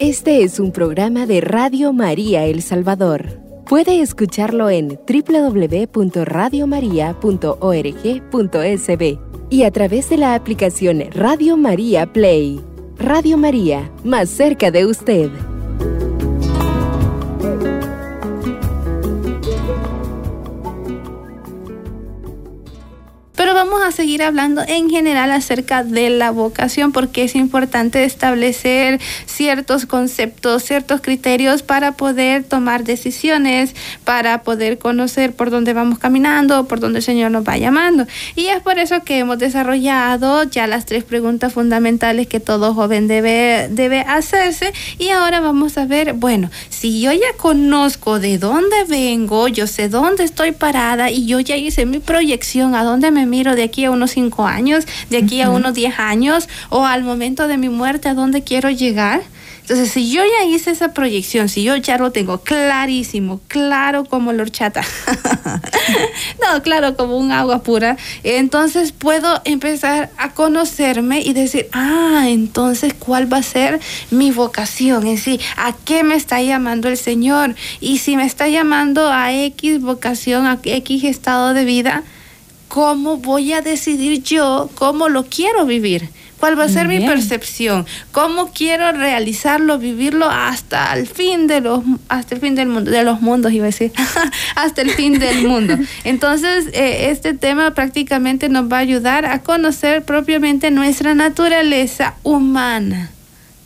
Este es un programa de Radio María El Salvador. Puede escucharlo en www.radiomaria.org.sb y a través de la aplicación Radio María Play. Radio María, más cerca de usted. A seguir hablando en general acerca de la vocación porque es importante establecer ciertos conceptos, ciertos criterios para poder tomar decisiones, para poder conocer por dónde vamos caminando, por dónde el Señor nos va llamando. Y es por eso que hemos desarrollado ya las tres preguntas fundamentales que todo joven debe, debe hacerse. Y ahora vamos a ver, bueno, si yo ya conozco de dónde vengo, yo sé dónde estoy parada y yo ya hice mi proyección a dónde me miro de aquí a unos cinco años, de aquí a unos diez años o al momento de mi muerte a dónde quiero llegar. Entonces, si yo ya hice esa proyección, si yo ya lo tengo clarísimo, claro como la horchata, no, claro como un agua pura, entonces puedo empezar a conocerme y decir, ah, entonces cuál va a ser mi vocación en sí, a qué me está llamando el Señor. Y si me está llamando a X vocación, a X estado de vida, ¿cómo voy a decidir yo cómo lo quiero vivir? ¿Cuál va a ser mi percepción? ¿Cómo quiero realizarlo, vivirlo hasta el fin de los, hasta el fin del mundo, de los mundos, iba a decir, hasta el fin del mundo? Entonces, eh, este tema prácticamente nos va a ayudar a conocer propiamente nuestra naturaleza humana.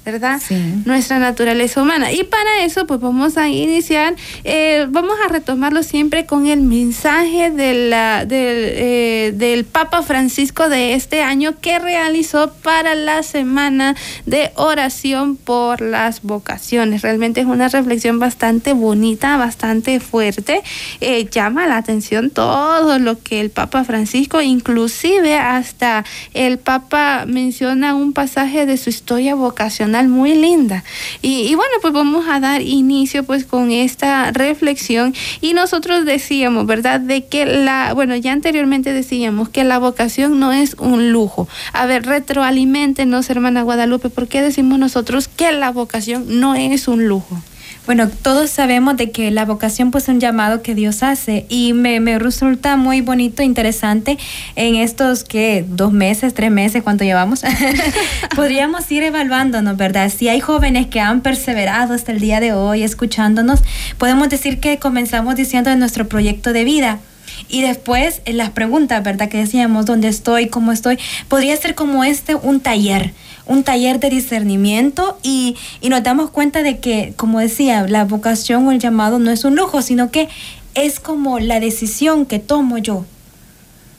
¿Verdad? Nuestra naturaleza humana. Y para eso, pues vamos a iniciar, eh, vamos a retomarlo siempre con el mensaje de la, del, eh, del Papa Francisco de este año que realizó para la semana de oración por las vocaciones. Realmente es una reflexión bastante bonita, bastante fuerte. Eh, llama la atención todo lo que el Papa Francisco, inclusive hasta el Papa menciona un pasaje de su historia vocacional muy linda. Y, bueno, pues vamos a dar inicio pues con esta reflexión y nosotros decíamos, ¿verdad? De que la, bueno, ya anteriormente decíamos que la vocación no es un lujo. A ver, retroalimentenos, hermana Guadalupe, ¿por qué decimos nosotros que la vocación no es un lujo? Bueno, todos sabemos de que la vocación pues es un llamado que Dios hace y me, resulta muy bonito, interesante en estos que dos meses, tres meses, ¿cuánto llevamos? Podríamos ir evaluándonos, ¿verdad? Si hay jóvenes que han perseverado hasta el día de hoy escuchándonos, podemos decir que comenzamos diciendo de nuestro proyecto de vida. Y después las preguntas, ¿verdad? Que decíamos, ¿dónde estoy? ¿Cómo estoy? Podría ser como este un taller un taller de discernimiento y, nos damos cuenta de que, como decía, la vocación o el llamado no es un lujo, sino que es como la decisión que tomo yo.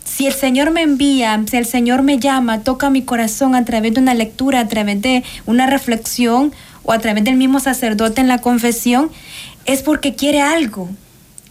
Si el Señor me envía, si el Señor me llama, toca mi corazón a través de una lectura, a través de una reflexión o a través del mismo sacerdote en la confesión, es porque quiere algo,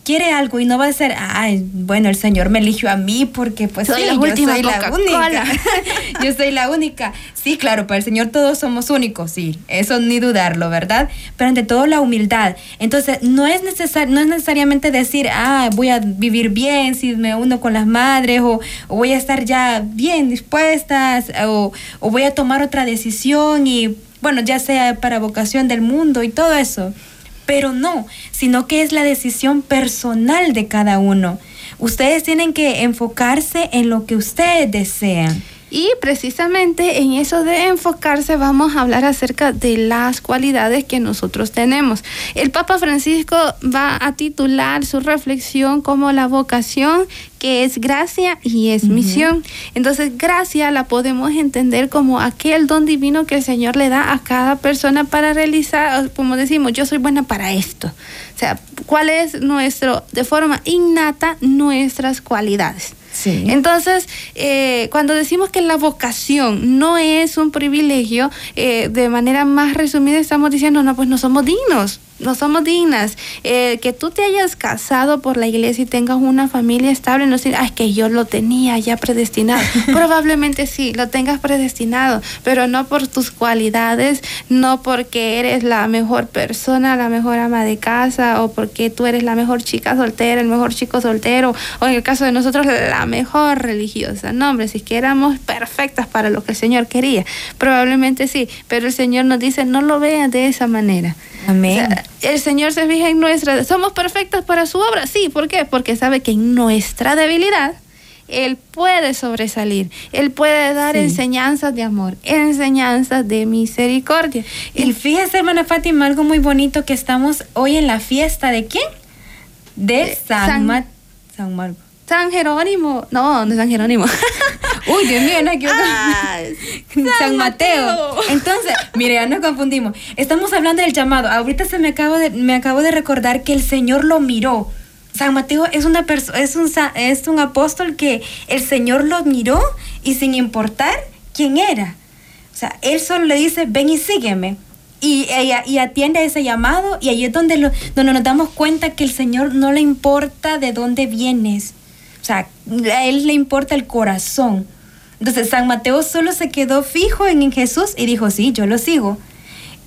quiere algo y no va a ser, ay, bueno, el Señor me eligió a mí porque pues soy la última yo soy la única. yo soy la única. Sí, claro, para el Señor todos somos únicos, sí, eso ni dudarlo, ¿verdad? Pero ante todo la humildad. Entonces, no es necesario no es necesariamente decir, ah, voy a vivir bien si me uno con las madres o, voy a estar ya bien dispuestas o, o voy a tomar otra decisión y bueno, ya sea para vocación del mundo y todo eso pero no, sino que es la decisión personal de cada uno. Ustedes tienen que enfocarse en lo que ustedes desean. Y precisamente en eso de enfocarse vamos a hablar acerca de las cualidades que nosotros tenemos. El Papa Francisco va a titular su reflexión como la vocación que es gracia y es misión. Entonces, gracia la podemos entender como aquel don divino que el Señor le da a cada persona para realizar, como decimos, yo soy buena para esto. O sea, ¿cuál es nuestro, de forma innata, nuestras cualidades? Entonces, eh, cuando decimos que la vocación no es un privilegio, eh, de manera más resumida estamos diciendo, no, pues no somos dignos no somos dignas. Eh, que tú te hayas casado por la iglesia y tengas una familia estable, no es que yo lo tenía ya predestinado. Probablemente sí, lo tengas predestinado, pero no por tus cualidades, no porque eres la mejor persona, la mejor ama de casa, o porque tú eres la mejor chica soltera, el mejor chico soltero, o en el caso de nosotros, la mejor religiosa. No, hombre, si es que éramos perfectas para lo que el Señor quería. Probablemente sí, pero el Señor nos dice, no lo veas de esa manera. Amén. El Señor se fija en nuestra... ¿Somos perfectas para su obra? Sí, ¿por qué? Porque sabe que en nuestra debilidad él puede sobresalir, Él puede dar enseñanzas de amor, enseñanzas de misericordia. Y fíjese, hermana Fátima, algo muy bonito que estamos hoy en la fiesta de quién? De San, San, San Marco. San Jerónimo. No, no es San Jerónimo. Uy, Dios mío, no, ah, San, Mateo. Entonces, mire, ya nos confundimos. Estamos hablando del llamado. Ahorita se me acabo de, me acabo de recordar que el Señor lo miró. San Mateo es una es un es un apóstol que el Señor lo miró y sin importar quién era. O sea, él solo le dice, "Ven y sígueme." Y, y, atiende a ese llamado y ahí es donde, lo, donde nos damos cuenta que el Señor no le importa de dónde vienes, o sea, a él le importa el corazón. Entonces San Mateo solo se quedó fijo en Jesús y dijo, sí, yo lo sigo.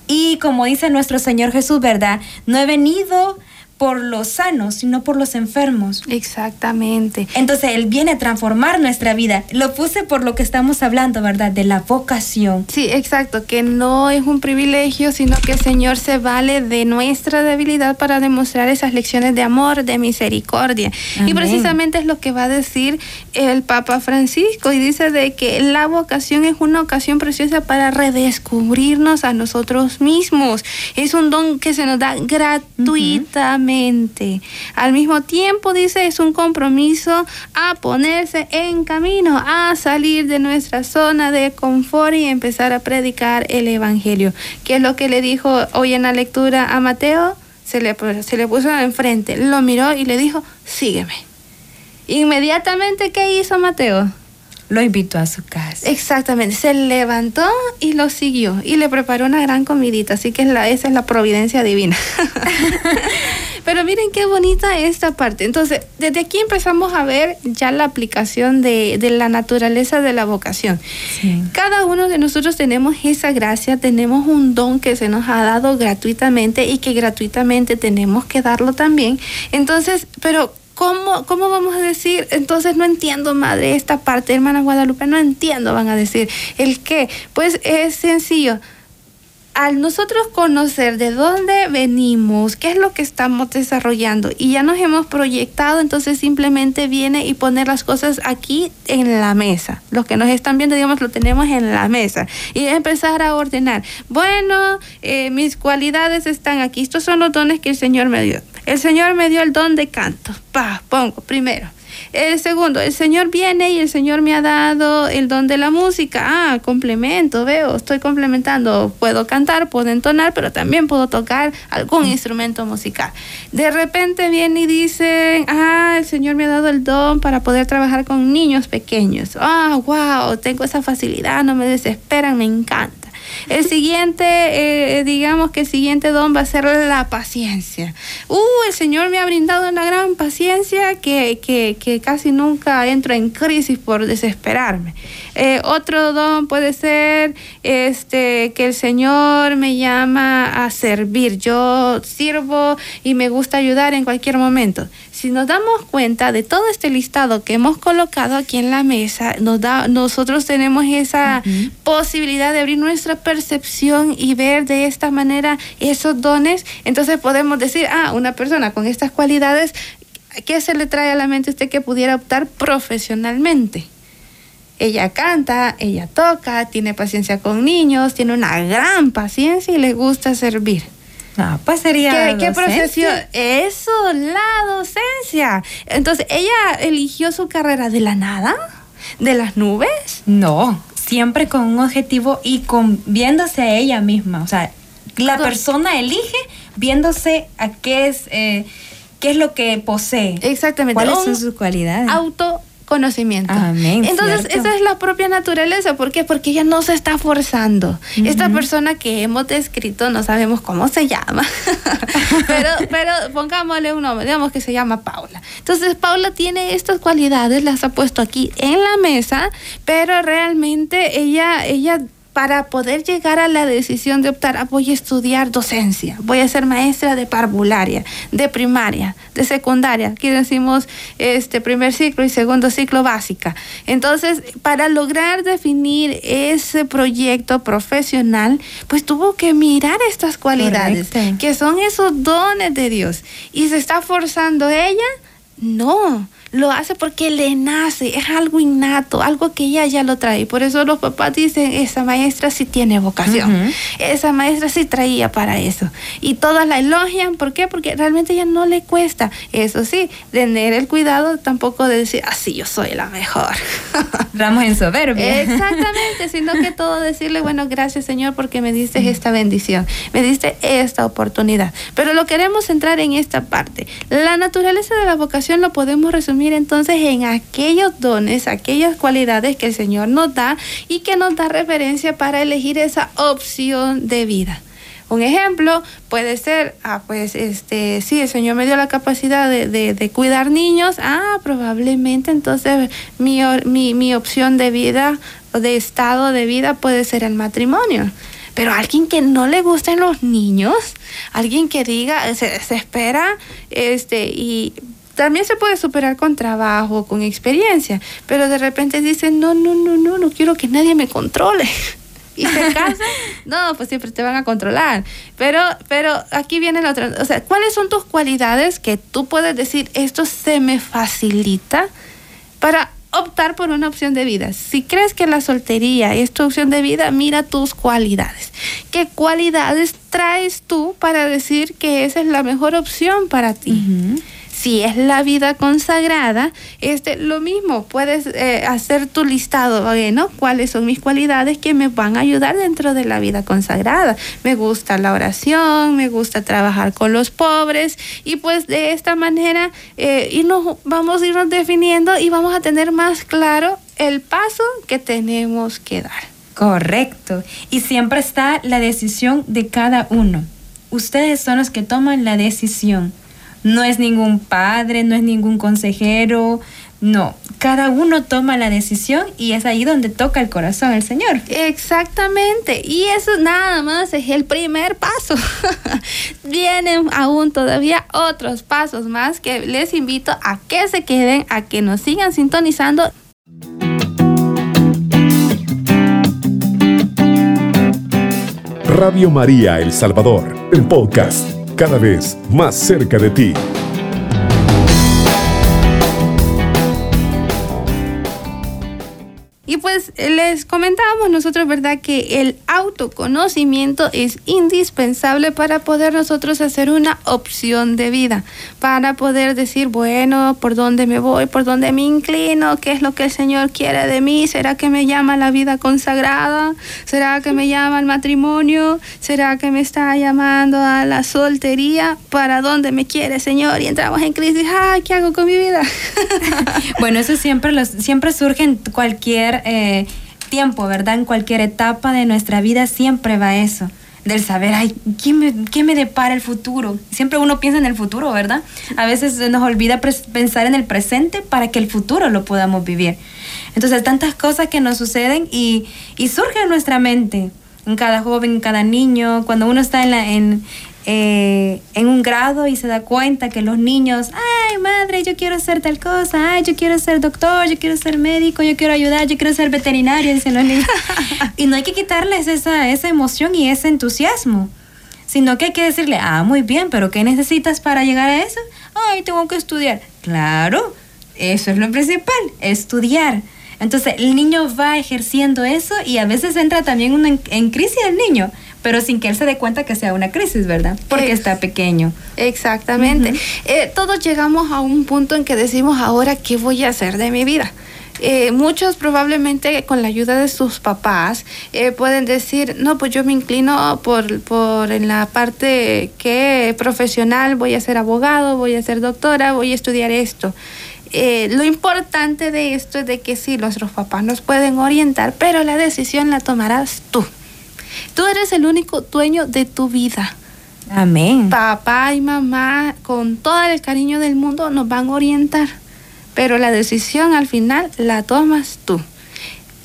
Y como dice nuestro Señor Jesús, ¿verdad? No he venido por los sanos, sino por los enfermos. Exactamente. Entonces Él viene a transformar nuestra vida. Lo puse por lo que estamos hablando, ¿verdad? De la vocación. Sí, exacto, que no es un privilegio, sino que el Señor se vale de nuestra debilidad para demostrar esas lecciones de amor, de misericordia. Y precisamente es lo que va a decir el Papa Francisco y dice de que la vocación es una ocasión preciosa para redescubrirnos a nosotros mismos. Es un don que se nos da gratuitamente. Al mismo tiempo, dice, es un compromiso a ponerse en camino, a salir de nuestra zona de confort y empezar a predicar el Evangelio. ¿Qué es lo que le dijo hoy en la lectura a Mateo? Se le, se le puso enfrente, lo miró y le dijo, sígueme. Inmediatamente, ¿qué hizo Mateo? Lo invitó a su casa. Exactamente, se levantó y lo siguió y le preparó una gran comidita, así que esa es la providencia divina. Pero miren qué bonita esta parte. Entonces, desde aquí empezamos a ver ya la aplicación de, la naturaleza de la vocación. Cada uno de nosotros tenemos esa gracia, tenemos un don que se nos ha dado gratuitamente y que gratuitamente tenemos que darlo también. Entonces, pero ¿Cómo, ¿Cómo vamos a decir? Entonces no entiendo, madre, esta parte, hermana Guadalupe, no entiendo, van a decir. ¿El qué? Pues es sencillo al nosotros conocer de dónde venimos, qué es lo que estamos desarrollando y ya nos hemos proyectado, entonces simplemente viene y poner las cosas aquí en la mesa. Los que nos están viendo, digamos, lo tenemos en la mesa y empezar a ordenar. Bueno, eh, mis cualidades están aquí. Estos son los dones que el Señor me dio. El Señor me dio el don de canto. Pa, pongo primero. El segundo, el Señor viene y el Señor me ha dado el don de la música. Ah, complemento, veo, estoy complementando. Puedo cantar, puedo entonar, pero también puedo tocar algún instrumento musical. De repente viene y dice, ah, el Señor me ha dado el don para poder trabajar con niños pequeños. Ah, wow, tengo esa facilidad, no me desesperan, me encanta. El siguiente, eh, digamos que el siguiente don va a ser la paciencia. Uh, el Señor me ha brindado una gran paciencia que, que, que casi nunca entro en crisis por desesperarme. Eh, otro don puede ser este, que el Señor me llama a servir. Yo sirvo y me gusta ayudar en cualquier momento si nos damos cuenta de todo este listado que hemos colocado aquí en la mesa, nos da, nosotros tenemos esa posibilidad de abrir nuestra percepción y ver de esta manera esos dones, entonces podemos decir, ah, una persona con estas cualidades, ¿qué se le trae a la mente usted que pudiera optar profesionalmente? Ella canta, ella toca, tiene paciencia con niños, tiene una gran paciencia y le gusta servir. Ah, pues sería. ¿Qué, profesión? Eso, la docencia. Entonces, ¿ella eligió su carrera de la nada? ¿De las nubes? No, siempre con un objetivo y con viéndose a ella misma. O sea, la persona elige viéndose a qué es, eh, qué es lo que posee. Exactamente. ¿Cuáles son sus cualidades? Auto conocimiento. Amén, Entonces, cierto. esa es la propia naturaleza. ¿Por qué? Porque ella no se está forzando. Esta persona que hemos descrito, no sabemos cómo se llama, pero, pero pongámosle un nombre, digamos que se llama Paula. Entonces, Paula tiene estas cualidades, las ha puesto aquí en la mesa, pero realmente ella, ella para poder llegar a la decisión de optar, ah, voy a estudiar docencia, voy a ser maestra de parvularia, de primaria, de secundaria, aquí decimos este primer ciclo y segundo ciclo básica. Entonces, para lograr definir ese proyecto profesional, pues tuvo que mirar estas cualidades, Correcto. que son esos dones de Dios. ¿Y se está forzando ella? No, lo hace porque le nace, es algo innato, algo que ella ya lo trae. Por eso los papás dicen, esa maestra sí tiene vocación, esa maestra sí traía para eso. Y todas la elogian, ¿por qué? Porque realmente ella no le cuesta. Eso sí, tener el cuidado tampoco de decir, así yo soy la mejor. Ramos en soberbia. Exactamente, sino que todo decirle, bueno, gracias Señor porque me diste esta bendición, me diste esta oportunidad. Pero lo queremos centrar en esta parte. La naturaleza de la vocación lo podemos resumir entonces en aquellos dones, aquellas cualidades que el Señor nos da y que nos da referencia para elegir esa opción de vida. Un ejemplo puede ser, ah, pues, este, sí, el Señor me dio la capacidad de, de- de cuidar niños, ah, probablemente entonces mi, mi, mi opción de vida o de estado de vida puede ser el matrimonio. Pero alguien que no le gusten los niños, alguien que diga, se, se espera, este, y también se puede superar con trabajo, con experiencia, pero de repente dice, no, no, no, no, no quiero que nadie me controle. y se casa, no, pues siempre te van a controlar. Pero, pero aquí viene la otra, o sea, ¿cuáles son tus cualidades que tú puedes decir, esto se me facilita para optar por una opción de vida? Si crees que la soltería es tu opción de vida, mira tus cualidades. ¿Qué cualidades traes tú para decir que esa es la mejor opción para ti? Si es la vida consagrada, este, lo mismo, puedes eh, hacer tu listado, ¿no? ¿Cuáles son mis cualidades que me van a ayudar dentro de la vida consagrada? Me gusta la oración, me gusta trabajar con los pobres y pues de esta manera eh, irnos, vamos a irnos definiendo y vamos a tener más claro el paso que tenemos que dar. Correcto. Y siempre está la decisión de cada uno. Ustedes son los que toman la decisión. No es ningún padre, no es ningún consejero. No, cada uno toma la decisión y es ahí donde toca el corazón el Señor. Exactamente, y eso nada más es el primer paso. Vienen aún todavía otros pasos más que les invito a que se queden, a que nos sigan sintonizando. Radio María El Salvador, el podcast, cada vez más cerca de ti. Pues les comentábamos nosotros, ¿verdad? Que el autoconocimiento es indispensable para poder nosotros hacer una opción de vida, para poder decir, bueno, ¿por dónde me voy? ¿Por dónde me inclino? ¿Qué es lo que el Señor quiere de mí? ¿Será que me llama la vida consagrada? ¿Será que me llama el matrimonio? ¿Será que me está llamando a la soltería? ¿Para dónde me quiere, Señor? Y entramos en crisis, ay, ¿qué hago con mi vida? Bueno, eso siempre, los, siempre surge en cualquier eh, tiempo, ¿verdad? En cualquier etapa de nuestra vida siempre va eso. Del saber, ay, ¿qué me, qué me depara el futuro? Siempre uno piensa en el futuro, ¿verdad? A veces nos olvida pensar en el presente para que el futuro lo podamos vivir. Entonces, tantas cosas que nos suceden y, y surgen en nuestra mente, en cada joven, en cada niño, cuando uno está en, la, en, eh, en un grado y se da cuenta que los niños, ay madre, yo quiero ser tal cosa, ay, yo quiero ser doctor, yo quiero ser médico, yo quiero ayudar, yo quiero ser veterinario, dicen los niños. y no hay que quitarles esa, esa emoción y ese entusiasmo, sino que hay que decirle, ah, muy bien, pero ¿qué necesitas para llegar a eso? Ay, tengo que estudiar. Claro, eso es lo principal, estudiar. Entonces el niño va ejerciendo eso y a veces entra también uno en, en crisis el niño, pero sin que él se dé cuenta que sea una crisis, ¿verdad? Porque Ex- está pequeño. Exactamente. Eh, todos llegamos a un punto en que decimos ahora qué voy a hacer de mi vida. Eh, muchos probablemente con la ayuda de sus papás eh, pueden decir, no, pues yo me inclino por, por en la parte que profesional, voy a ser abogado, voy a ser doctora, voy a estudiar esto. eh, lo importante de esto es de que sí, nuestros papás nos pueden orientar, pero la decisión la tomarás tú. Tú eres el único dueño de tu vida. Amén. Papá y mamá, con todo el cariño del mundo, nos van a orientar, pero la decisión al final la tomas tú.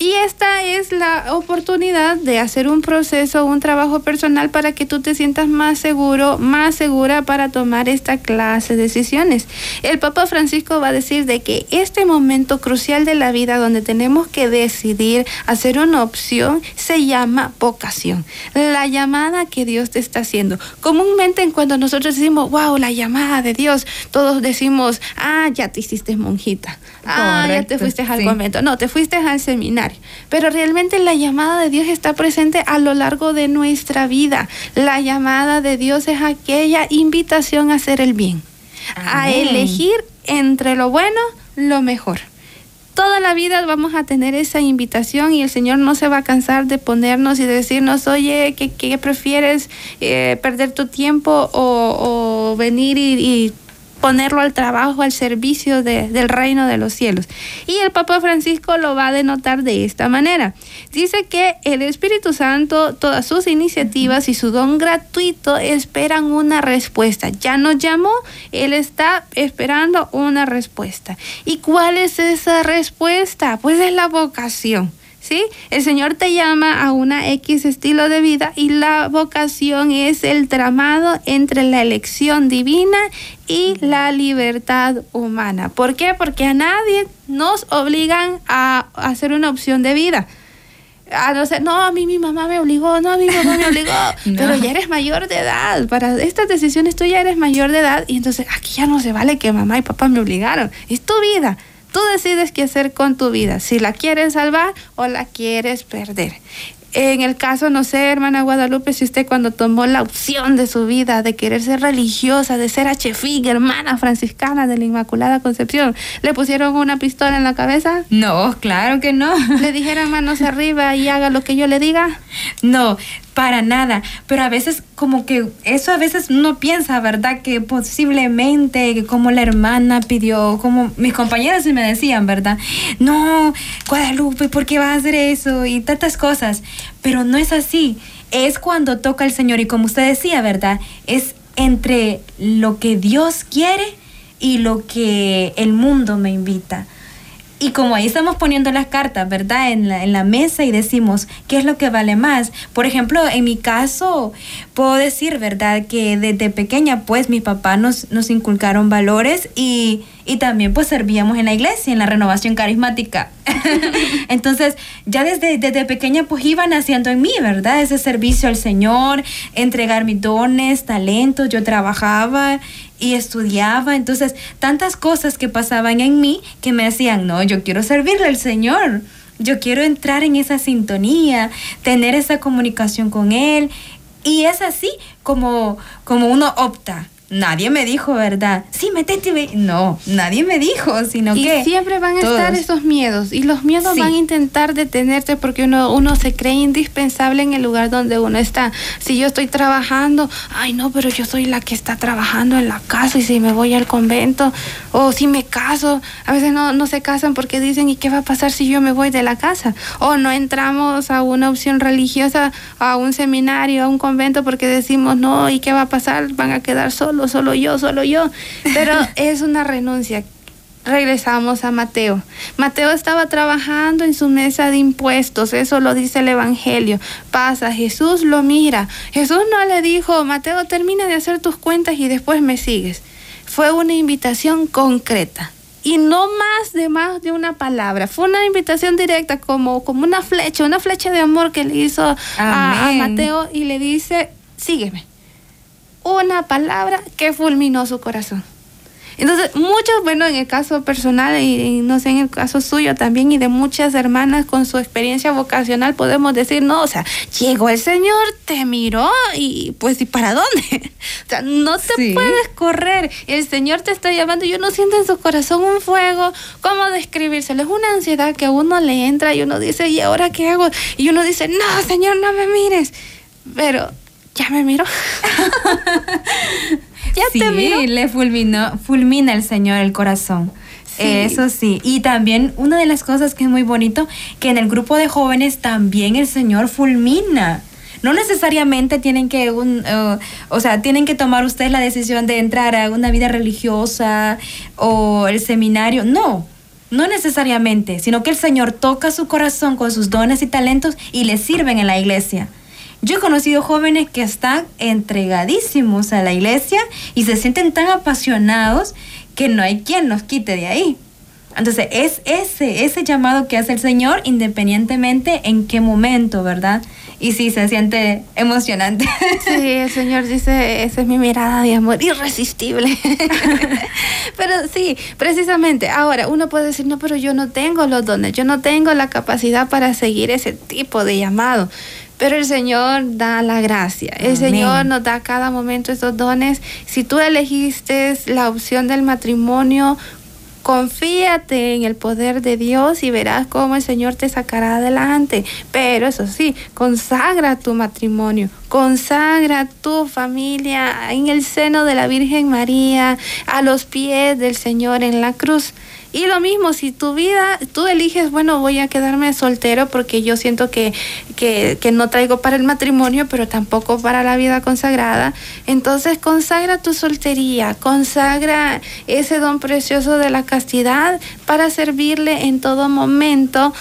Y esta es la oportunidad de hacer un proceso, un trabajo personal para que tú te sientas más seguro, más segura para tomar esta clase de decisiones. El Papa Francisco va a decir de que este momento crucial de la vida donde tenemos que decidir hacer una opción se llama vocación. La llamada que Dios te está haciendo. Comúnmente cuando nosotros decimos, wow, la llamada de Dios, todos decimos, ah, ya te hiciste monjita. Ah, ya te fuiste al convento. No, te fuiste al seminario. Pero realmente la llamada de Dios está presente a lo largo de nuestra vida. La llamada de Dios es aquella invitación a hacer el bien, a elegir entre lo bueno lo mejor. Toda la vida vamos a tener esa invitación y el Señor no se va a cansar de ponernos y decirnos, oye, ¿qué, prefieres? Eh, ¿Perder tu tiempo o, venir y ponerlo al trabajo, al servicio del reino de los cielos. Y el Papa Francisco lo va a denotar de esta manera. Dice que el Espíritu Santo, todas sus iniciativas y su don gratuito esperan una respuesta. Ya nos llamó, Él está esperando una respuesta. ¿Y cuál es esa respuesta? Pues es la vocación. ¿Sí? El Señor te llama a una X estilo de vida y la vocación es el tramado entre la elección divina y la libertad humana. ¿Por qué? Porque a nadie nos obligan a hacer una opción de vida. A no ser, no, a mí mi mamá me obligó, no, a mi mamá me obligó, pero ya eres mayor de edad. Para estas decisiones tú ya eres mayor de edad y entonces aquí ya no se vale que mamá y papá me obligaron. Es tu vida. Tú decides qué hacer con tu vida, si la quieres salvar o la quieres perder. En el caso, no sé, hermana Guadalupe, si usted cuando tomó la opción de su vida de querer ser religiosa, de ser HFIG, hermana franciscana de la Inmaculada Concepción, ¿le pusieron una pistola en la cabeza? No, claro que no. ¿Le dijeron manos arriba y haga lo que yo le diga? No, para nada. Pero a veces como que eso a veces uno piensa, ¿verdad? Que posiblemente como la hermana pidió, como mis compañeras me decían, ¿verdad? No, Guadalupe, ¿por qué vas a hacer eso? Y tantas cosas. Pero no es así. Es cuando toca el Señor y como usted decía, ¿verdad? Es entre lo que Dios quiere y lo que el mundo me invita. Y como ahí estamos poniendo las cartas, ¿verdad? En la, en la mesa y decimos, ¿qué es lo que vale más? Por ejemplo, en mi caso, puedo decir, ¿verdad? Que desde pequeña, pues, mi papá nos, nos inculcaron valores y, y también, pues, servíamos en la iglesia, en la renovación carismática. Entonces, ya desde, desde pequeña, pues, iban haciendo en mí, ¿verdad? Ese servicio al Señor, entregar mis dones, talentos, yo trabajaba y estudiaba. Entonces, tantas cosas que pasaban en mí que me decían, no, yo quiero servirle al Señor. Yo quiero entrar en esa sintonía, tener esa comunicación con Él. Y es así como, como uno opta nadie me dijo, ¿verdad? Sí, metete. No, nadie me dijo, sino que. Y siempre van a estar esos miedos. Y los miedos van a intentar detenerte porque uno, uno se cree indispensable en el lugar donde uno está. Si yo estoy trabajando, ay, no, pero yo soy la que está trabajando en la casa y si me voy al convento o si me caso, a veces no, no se casan porque dicen, ¿y qué va a pasar si yo me voy de la casa? O no entramos a una opción religiosa, a un seminario, a un convento porque decimos, no, ¿y qué va a pasar? Van a quedar solos solo yo, solo yo. Pero es una renuncia. Regresamos a Mateo. Mateo estaba trabajando en su mesa de impuestos, eso lo dice el Evangelio. Pasa, Jesús lo mira. Jesús no le dijo, Mateo, termina de hacer tus cuentas y después me sigues. Fue una invitación concreta y no más de más de una palabra. Fue una invitación directa, como, como una flecha, una flecha de amor que le hizo a, Mateo y le dice, sígueme una palabra que fulminó su corazón. Entonces, muchos, bueno, en el caso personal y, no sé, en el caso suyo también y de muchas hermanas con su experiencia vocacional, podemos decir, no, o sea, llegó el Señor, te miró y pues, ¿y para dónde? o sea, no te puedes correr. El Señor te está llamando y uno siente en su corazón un fuego. ¿Cómo describírselo? Es una ansiedad que a uno le entra y uno dice, ¿y ahora qué hago? Y uno dice, no, Señor, no me mires. Pero ya me miro. ya te miro. le fulminó, fulmina el Señor el corazón. Eso sí. Y también una de las cosas que es muy bonito, que en el grupo de jóvenes también el Señor fulmina. No necesariamente tienen que, un, uh, o sea, tienen que tomar ustedes la decisión de entrar a una vida religiosa o el seminario. No, no necesariamente, sino que el Señor toca su corazón con sus dones y talentos y les sirven en la iglesia. Yo he conocido jóvenes que están entregadísimos a la iglesia y se sienten tan apasionados que no hay quien los quite de ahí. Entonces, es ese, ese llamado que hace el Señor independientemente en qué momento, ¿verdad? Y sí, se siente emocionante. Sí, el Señor dice, esa es mi mirada de amor irresistible. pero sí, precisamente, ahora uno puede decir, no, pero yo no tengo los dones, yo no tengo la capacidad para seguir ese tipo de llamado. Pero el Señor da la gracia. El Señor nos da cada momento esos dones. Si tú elegiste la opción del matrimonio, confíate en el poder de Dios y verás cómo el Señor te sacará adelante. Pero eso sí, consagra tu matrimonio, consagra tu familia en el seno de la Virgen María, a los pies del Señor en la cruz. Y lo mismo, si tu vida, tú eliges, bueno, voy a quedarme soltero porque yo siento que, que, que, no traigo para el matrimonio, pero tampoco para la vida consagrada, entonces consagra tu soltería, consagra ese don precioso de la castidad para servirle en todo momento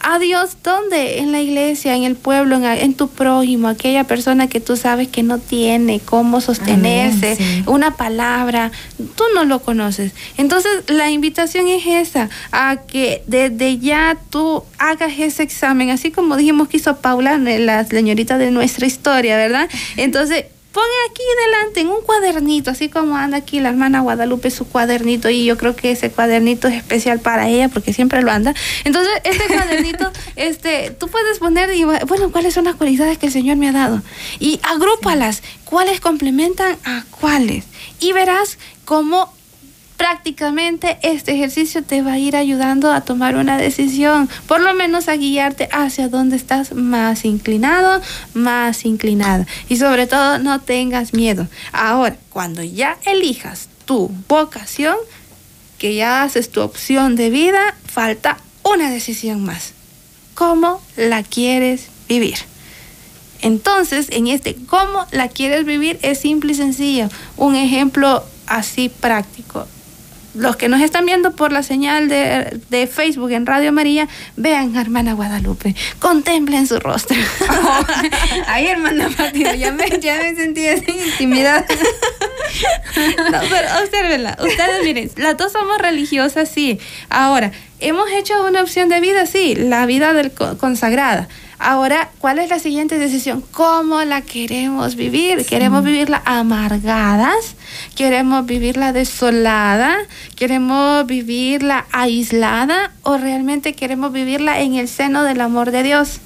a Dios, ¿dónde? En la iglesia, en el pueblo, en, tu prójimo, aquella persona que tú sabes que no tiene cómo sostenerse, una palabra, tú no lo conoces. Entonces, la invitación es esa, a que desde ya tú hagas ese examen, así como dijimos que hizo Paula, la señorita de nuestra historia, ¿verdad? Entonces, pon aquí delante en un cuadernito, así como anda aquí la hermana Guadalupe su cuadernito y yo creo que ese cuadernito es especial para ella porque siempre lo anda. Entonces, este cuadernito, este, tú puedes poner, y, bueno, cuáles son las cualidades que el Señor me ha dado y agrúpalas, cuáles complementan a cuáles y verás cómo prácticamente este ejercicio te va a ir ayudando a tomar una decisión, por lo menos a guiarte hacia donde estás más inclinado, más inclinada. Y sobre todo no tengas miedo. Ahora, cuando ya elijas tu vocación, que ya haces tu opción de vida, falta una decisión más. ¿Cómo la quieres vivir? Entonces, en este cómo la quieres vivir es simple y sencillo. Un ejemplo así práctico los que nos están viendo por la señal de, Facebook en Radio María, vean a hermana Guadalupe, contemplen su rostro. ay, hermana Fátima, ya me, ya me sentí así intimidada. no, pero observenla. Ustedes miren, las dos somos religiosas, sí. Ahora, hemos hecho una opción de vida, sí, la vida del consagrada. Ahora, ¿cuál es la siguiente decisión? ¿Cómo la queremos vivir? ¿Queremos vivirla amargadas? ¿Queremos vivirla desolada? ¿Queremos vivirla aislada? ¿O realmente queremos vivirla en el seno del amor de Dios?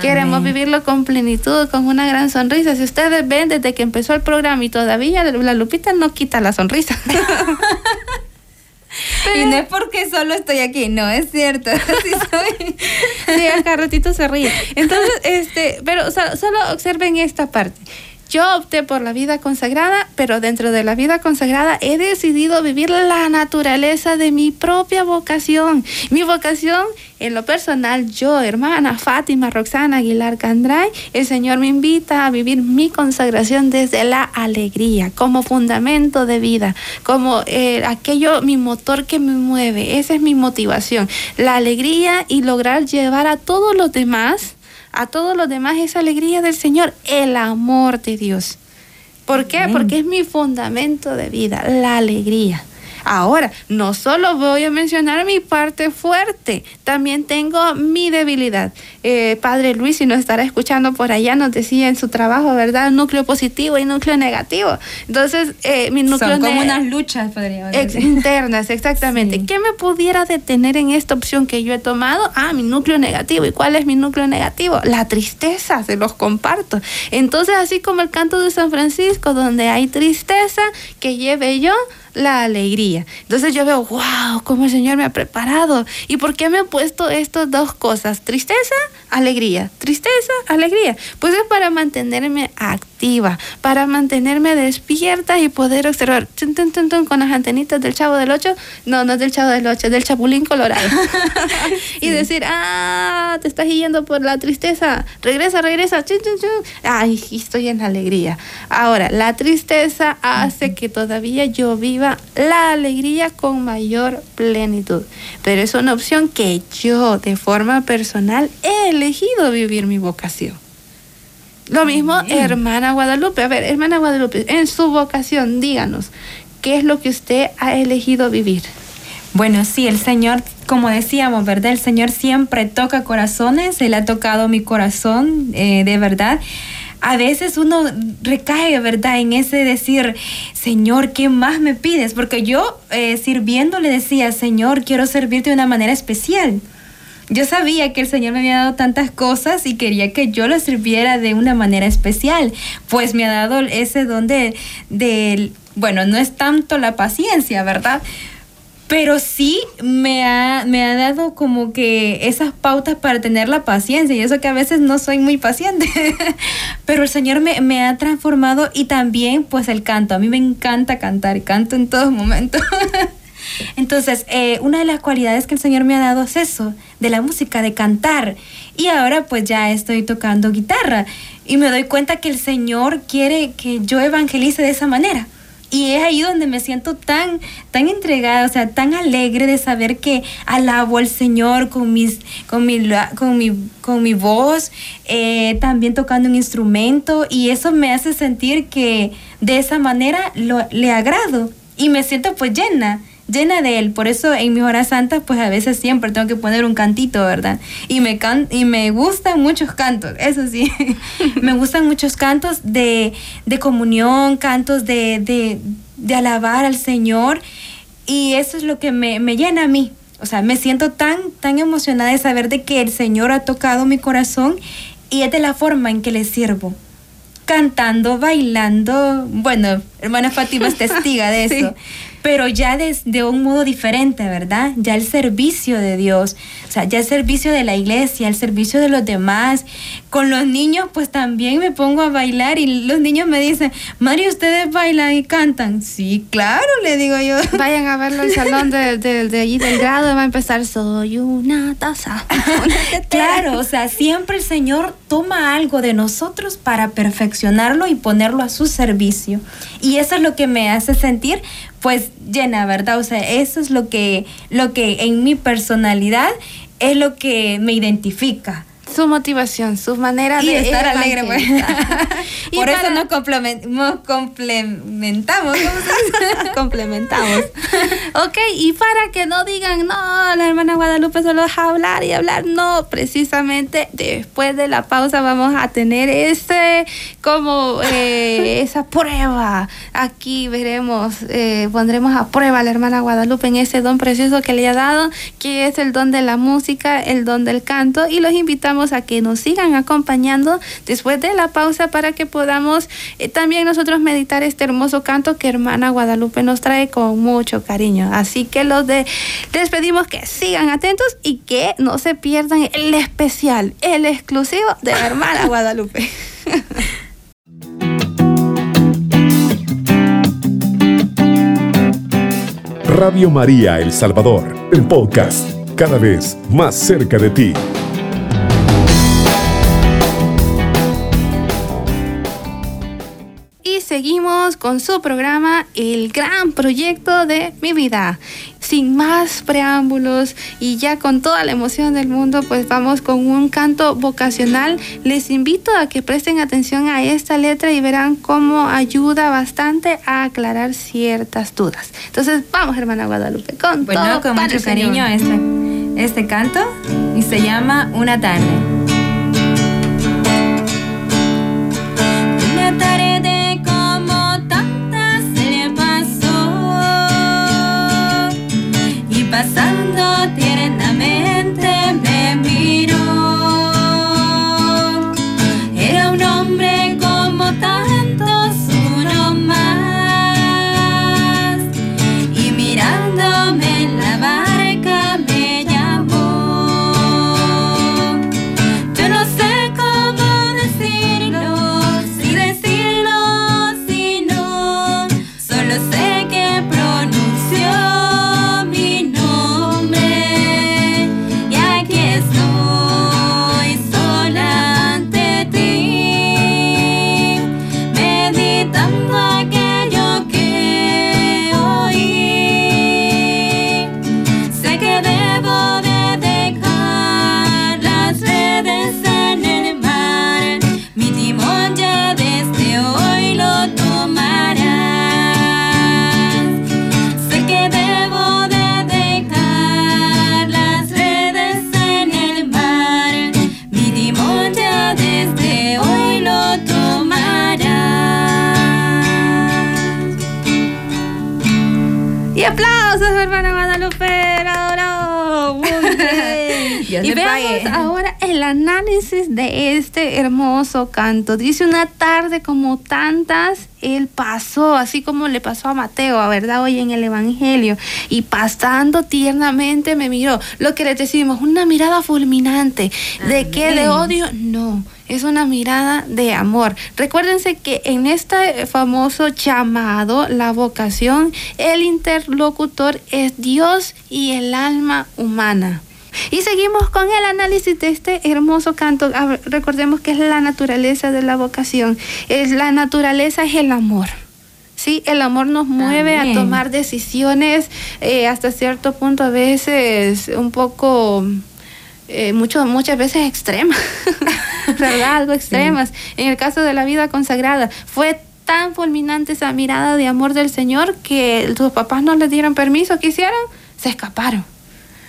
Queremos vivirlo con plenitud, con una gran sonrisa. Si ustedes ven desde que empezó el programa y todavía la Lupita no quita la sonrisa. y no es porque solo estoy aquí, no, es cierto. Sí, soy. sí acá ratito se ríe. Entonces, este, pero solo observen esta parte. Yo opté por la vida consagrada, pero dentro de la vida consagrada he decidido vivir la naturaleza de mi propia vocación. Mi vocación, en lo personal, yo, hermana Fátima Roxana Aguilar Candray, el Señor me invita a vivir mi consagración desde la alegría, como fundamento de vida, como eh, aquello, mi motor que me mueve. Esa es mi motivación. La alegría y lograr llevar a todos los demás a todos los demás esa alegría del Señor, el amor de Dios. ¿Por qué? Porque es mi fundamento de vida, la alegría. Ahora, no solo voy a mencionar mi parte fuerte, también tengo mi debilidad. Eh, padre Luis, si nos estará escuchando por allá, nos decía en su trabajo, ¿verdad? Núcleo positivo y núcleo negativo. Entonces, eh, mi núcleo Son como unas luchas, podríamos decir. Internas, exactamente. ¿Qué me pudiera detener en esta opción que yo he tomado? Ah, mi núcleo negativo. ¿Y cuál es mi núcleo negativo? La tristeza, se los comparto. Entonces, así como el canto de San Francisco, donde hay tristeza, que lleve yo la alegría. Entonces yo veo, wow, cómo el Señor me ha preparado. ¿Y por qué me ha puesto estas dos cosas? Tristeza, alegría. Tristeza, alegría. Pues es para mantenerme activa, para mantenerme despierta y poder observar con las antenitas del chavo del 8. No, no es del chavo del 8, es del chapulín colorado. y decir, ah, te estás yendo por la tristeza. Regresa, regresa. Ay, estoy en alegría. Ahora, la tristeza hace que todavía yo viva la alegría con mayor plenitud. Pero es una opción que yo, de forma personal, he elegido vivir mi vocación. Lo mismo, hermana Guadalupe. A ver, hermana Guadalupe, en su vocación, díganos, ¿qué es lo que usted ha elegido vivir? Bueno, sí, el Señor, como decíamos, ¿verdad? El Señor siempre toca corazones, Él ha tocado mi corazón, eh, de verdad. A veces uno recae, ¿verdad? En ese decir, Señor, ¿qué más me pides? Porque yo eh, sirviendo le decía, Señor, quiero servirte de una manera especial. Yo sabía que el Señor me había dado tantas cosas y quería que yo lo sirviera de una manera especial, pues me ha dado ese don de, bueno, no es tanto la paciencia, ¿verdad? Pero sí me ha, me ha dado como que esas pautas para tener la paciencia y eso que a veces no soy muy paciente. Pero el Señor me, me ha transformado y también pues el canto. A mí me encanta cantar canto en todos momentos. Entonces, eh, una de las cualidades que el Señor me ha dado es eso, de la música, de cantar. Y ahora pues ya estoy tocando guitarra y me doy cuenta que el Señor quiere que yo evangelice de esa manera. Y es ahí donde me siento tan, tan entregada, o sea, tan alegre de saber que alabo al Señor con, mis, con, mi, con, mi, con mi voz, eh, también tocando un instrumento, y eso me hace sentir que de esa manera le agrado y me siento pues llena llena de él. Por eso en mis horas santas, pues a veces siempre tengo que poner un cantito, ¿verdad? Y me, can y me gustan muchos cantos, eso sí. me gustan muchos cantos de, de comunión, cantos de, de, de, alabar al Señor. Y eso es lo que me, me llena a mí. O sea, me siento tan, tan emocionada de saber de que el Señor ha tocado mi corazón y es de la forma en que le sirvo cantando, bailando. Bueno, hermana Fátima es testiga de eso pero ya de, un modo diferente, ¿verdad? Ya el servicio de Dios, o sea, ya el servicio de la iglesia, el servicio de los demás. Con los niños, pues también me pongo a bailar y los niños me dicen, Mario, ¿ustedes bailan y cantan? Sí, claro, le digo yo. Vayan a verlo el salón de, de, allí del grado, va a empezar, soy una taza. claro, o sea, siempre el Señor toma algo de nosotros para perfeccionarlo y ponerlo a su servicio. Y eso es lo que me hace sentir pues llena, ¿verdad? O sea, eso es lo que, lo que en mi personalidad es lo que me identifica su motivación, su manera de estar alegre. Pues. y Por eso nos, complementamos. complementamos. ok, y para que no digan, no, la hermana Guadalupe solo deja hablar y hablar, no, precisamente después de la pausa vamos a tener ese, como eh, esa prueba. Aquí veremos, eh, pondremos a prueba a la hermana Guadalupe en ese don precioso que le ha dado, que es el don de la música, el don del canto, y los invitamos a que nos sigan acompañando después de la pausa para que podamos eh, también nosotros meditar este hermoso canto que hermana Guadalupe nos trae con mucho cariño. Así que los de les pedimos que sigan atentos y que no se pierdan el especial, el exclusivo de hermana Guadalupe. Radio María El Salvador, el podcast, cada vez más cerca de ti. Con su programa El gran proyecto de mi vida. Sin más preámbulos y ya con toda la emoción del mundo, pues vamos con un canto vocacional. Les invito a que presten atención a esta letra y verán cómo ayuda bastante a aclarar ciertas dudas. Entonces, vamos, hermana Guadalupe, con bueno, con mucho cariño este, este canto y se llama Una tarde. Dice una tarde como tantas, él pasó, así como le pasó a Mateo, ¿verdad? Hoy en el Evangelio. Y pasando tiernamente me miró. Lo que le decimos, una mirada fulminante. ¿De qué? ¿De odio? No es una mirada de amor. Recuérdense que en este famoso llamado, la vocación, el interlocutor es Dios y el alma humana. Y seguimos con el análisis de este hermoso canto. Recordemos que es la naturaleza de la vocación. Es la naturaleza es el amor. Sí, el amor nos mueve a tomar decisiones eh, hasta cierto punto a veces un poco eh, mucho, muchas veces extremas, ¿verdad? Algo extremas. En el caso de la vida consagrada, fue tan fulminante esa mirada de amor del Señor que sus papás no les dieron permiso, ¿qué hicieron? Se escaparon.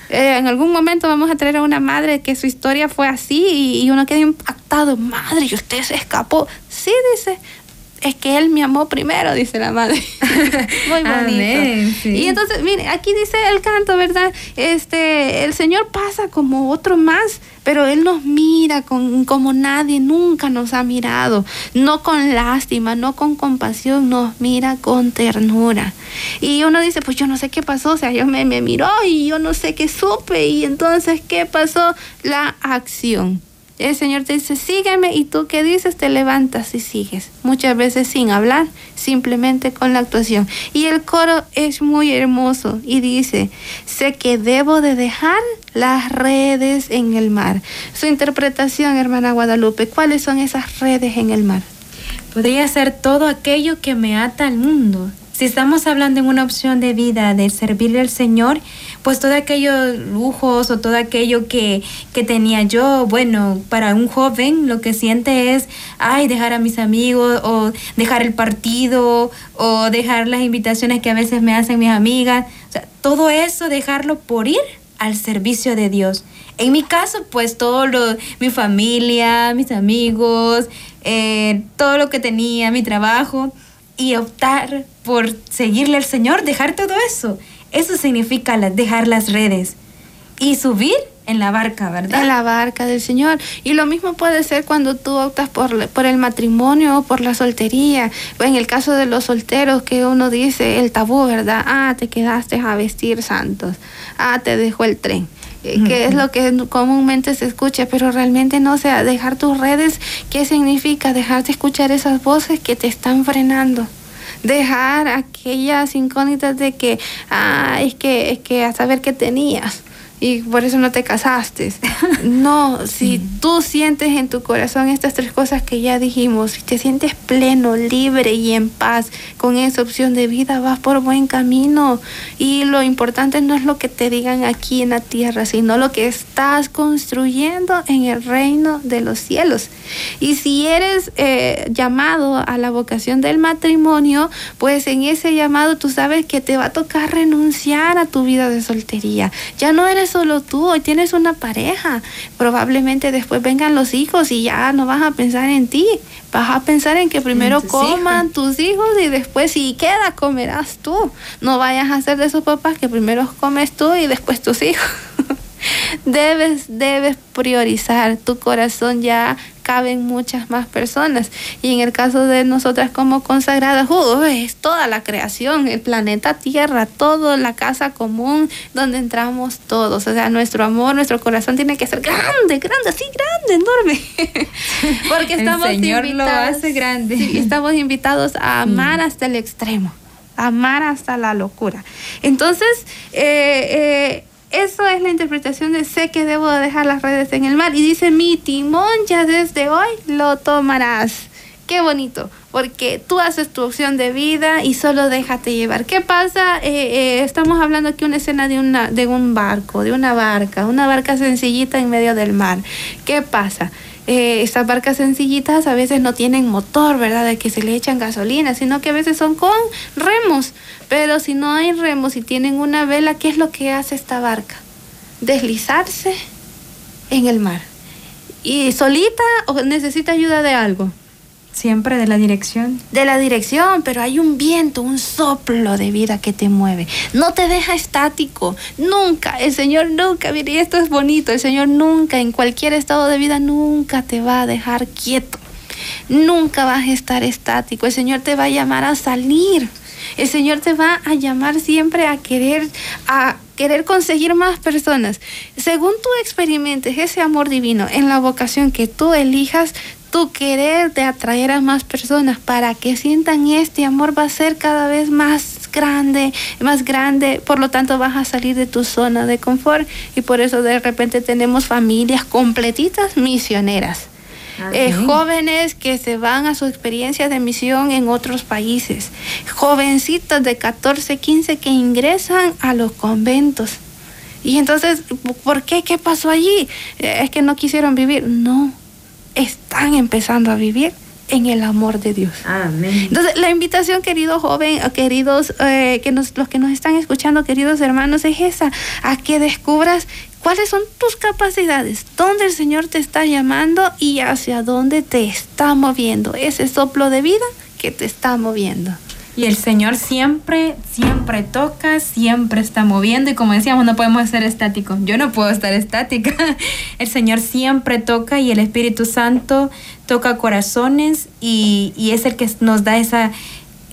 Eh, en algún momento vamos a traer a una madre que su historia fue así y, y uno queda impactado, madre, y usted se escapó. Sí, dice, es que él me amó primero, dice la madre. Muy bonito. Y entonces, mire, aquí dice el canto, ¿verdad? Este, el Señor pasa como otro más, pero Él nos mira con, como nadie nunca nos ha mirado. No con lástima, no con compasión, nos mira con ternura. Y uno dice, pues yo no sé qué pasó, o sea, yo me, me miró y yo no sé qué supe. Y entonces, ¿qué pasó? La acción el Señor te dice, sígueme y tú qué dices, te levantas y sigues. Muchas veces sin hablar, simplemente con la actuación. Y el coro es muy hermoso y dice, sé que debo de dejar las redes en el mar. Su interpretación, hermana Guadalupe, ¿cuáles son esas redes en el mar? Podría ser todo aquello que me ata al mundo. Si estamos hablando en una opción de vida de servirle al Señor, pues todo aquellos lujos o todo aquello que, que tenía yo, bueno, para un joven lo que siente es, ay, dejar a mis amigos o dejar el partido o dejar las invitaciones que a veces me hacen mis amigas. O sea, todo eso dejarlo por ir al servicio de Dios. En mi caso, pues todo lo, mi familia, mis amigos, eh, todo lo que tenía, mi trabajo, y optar por seguirle al Señor, dejar todo eso. Eso significa dejar las redes y subir en la barca, ¿verdad? En la barca del Señor. Y lo mismo puede ser cuando tú optas por, el matrimonio o por la soltería. Pues en el caso de los solteros, que uno dice el tabú, ¿verdad? Ah, te quedaste a vestir santos. Ah, te dejó el tren. Eh, que es lo que comúnmente se escucha, pero realmente no, o sea, dejar tus redes, ¿qué significa? Dejar de escuchar esas voces que te están frenando dejar aquellas incógnitas de que, ah, es que, es que a saber qué tenías y por eso no te casaste. No, si tú sientes en tu corazón estas tres cosas que ya dijimos, si te sientes pleno, libre y en paz con esa opción de vida, vas por buen camino. Y lo importante no es lo que te digan aquí en la tierra, sino lo que estás construyendo en el reino de los cielos. Y si eres eh, llamado a la vocación del matrimonio, pues en ese llamado tú sabes que te va a tocar renunciar a tu vida de soltería. Ya no eres solo tú, hoy tienes una pareja. Probablemente después vengan los hijos y ya no vas a pensar en ti. Vas a pensar en que primero coman tus hijos y después si queda comerás tú. No vayas a ser de esos papás que primero comes tú y después tus hijos. Debes, debes priorizar. Tu corazón ya caben muchas más personas. Y en el caso de nosotras como consagradas, es toda la creación, el planeta Tierra, toda la casa común donde entramos todos. O sea, nuestro amor, nuestro corazón tiene que ser grande, grande, así grande, enorme. Porque estamos Señor invitados, lo hace grande. estamos invitados a amar hasta el extremo, amar hasta la locura. Entonces, eh, eh, eso es la interpretación de sé que debo dejar las redes en el mar. Y dice, mi timón ya desde hoy lo tomarás. Qué bonito, porque tú haces tu opción de vida y solo déjate llevar. ¿Qué pasa? Eh, eh, estamos hablando aquí una escena de, una, de un barco, de una barca, una barca sencillita en medio del mar. ¿Qué pasa? Eh, estas barcas sencillitas a veces no tienen motor, ¿verdad? De que se le echan gasolina, sino que a veces son con remos. Pero si no hay remos y tienen una vela, ¿qué es lo que hace esta barca? Deslizarse en el mar. ¿Y solita o necesita ayuda de algo? Siempre de la dirección. De la dirección, pero hay un viento, un soplo de vida que te mueve. No te deja estático, nunca. El Señor nunca, mire, esto es bonito, el Señor nunca, en cualquier estado de vida, nunca te va a dejar quieto. Nunca vas a estar estático. El Señor te va a llamar a salir. El Señor te va a llamar siempre a querer, a querer conseguir más personas. Según tú experimentes ese amor divino en la vocación que tú elijas, tu querer de atraer a más personas para que sientan este amor va a ser cada vez más grande, más grande, por lo tanto vas a salir de tu zona de confort y por eso de repente tenemos familias completitas misioneras. Ah, eh, jóvenes que se van a su experiencia de misión en otros países, jovencitos de 14, 15 que ingresan a los conventos. Y entonces, ¿por qué? ¿Qué pasó allí? Eh, es que no quisieron vivir. No, están empezando a vivir en el amor de Dios. Amén. Entonces, la invitación, querido joven, queridos, eh, que nos, los que nos están escuchando, queridos hermanos, es esa, a que descubras cuáles son tus capacidades, dónde el Señor te está llamando y hacia dónde te está moviendo, ese soplo de vida que te está moviendo. Y el Señor siempre, siempre toca, siempre está moviendo y como decíamos, no podemos ser estáticos. Yo no puedo estar estática. El Señor siempre toca y el Espíritu Santo toca corazones y, es el que nos da esa,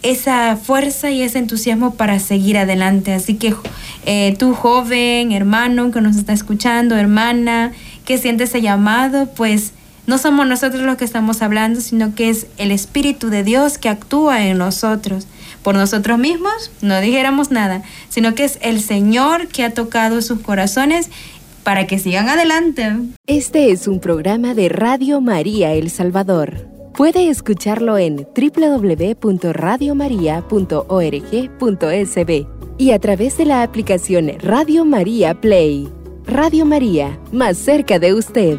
esa fuerza y ese entusiasmo para seguir adelante. Así que eh, tú joven, hermano que nos está escuchando, hermana, que siente ese llamado, pues no somos nosotros los que estamos hablando, sino que es el Espíritu de Dios que actúa en nosotros. Por nosotros mismos no dijéramos nada, sino que es el Señor que ha tocado sus corazones para que sigan adelante. Este es un programa de Radio María El Salvador. Puede escucharlo en www.radiomaria.org.sb y a través de la aplicación Radio María Play. Radio María, más cerca de usted.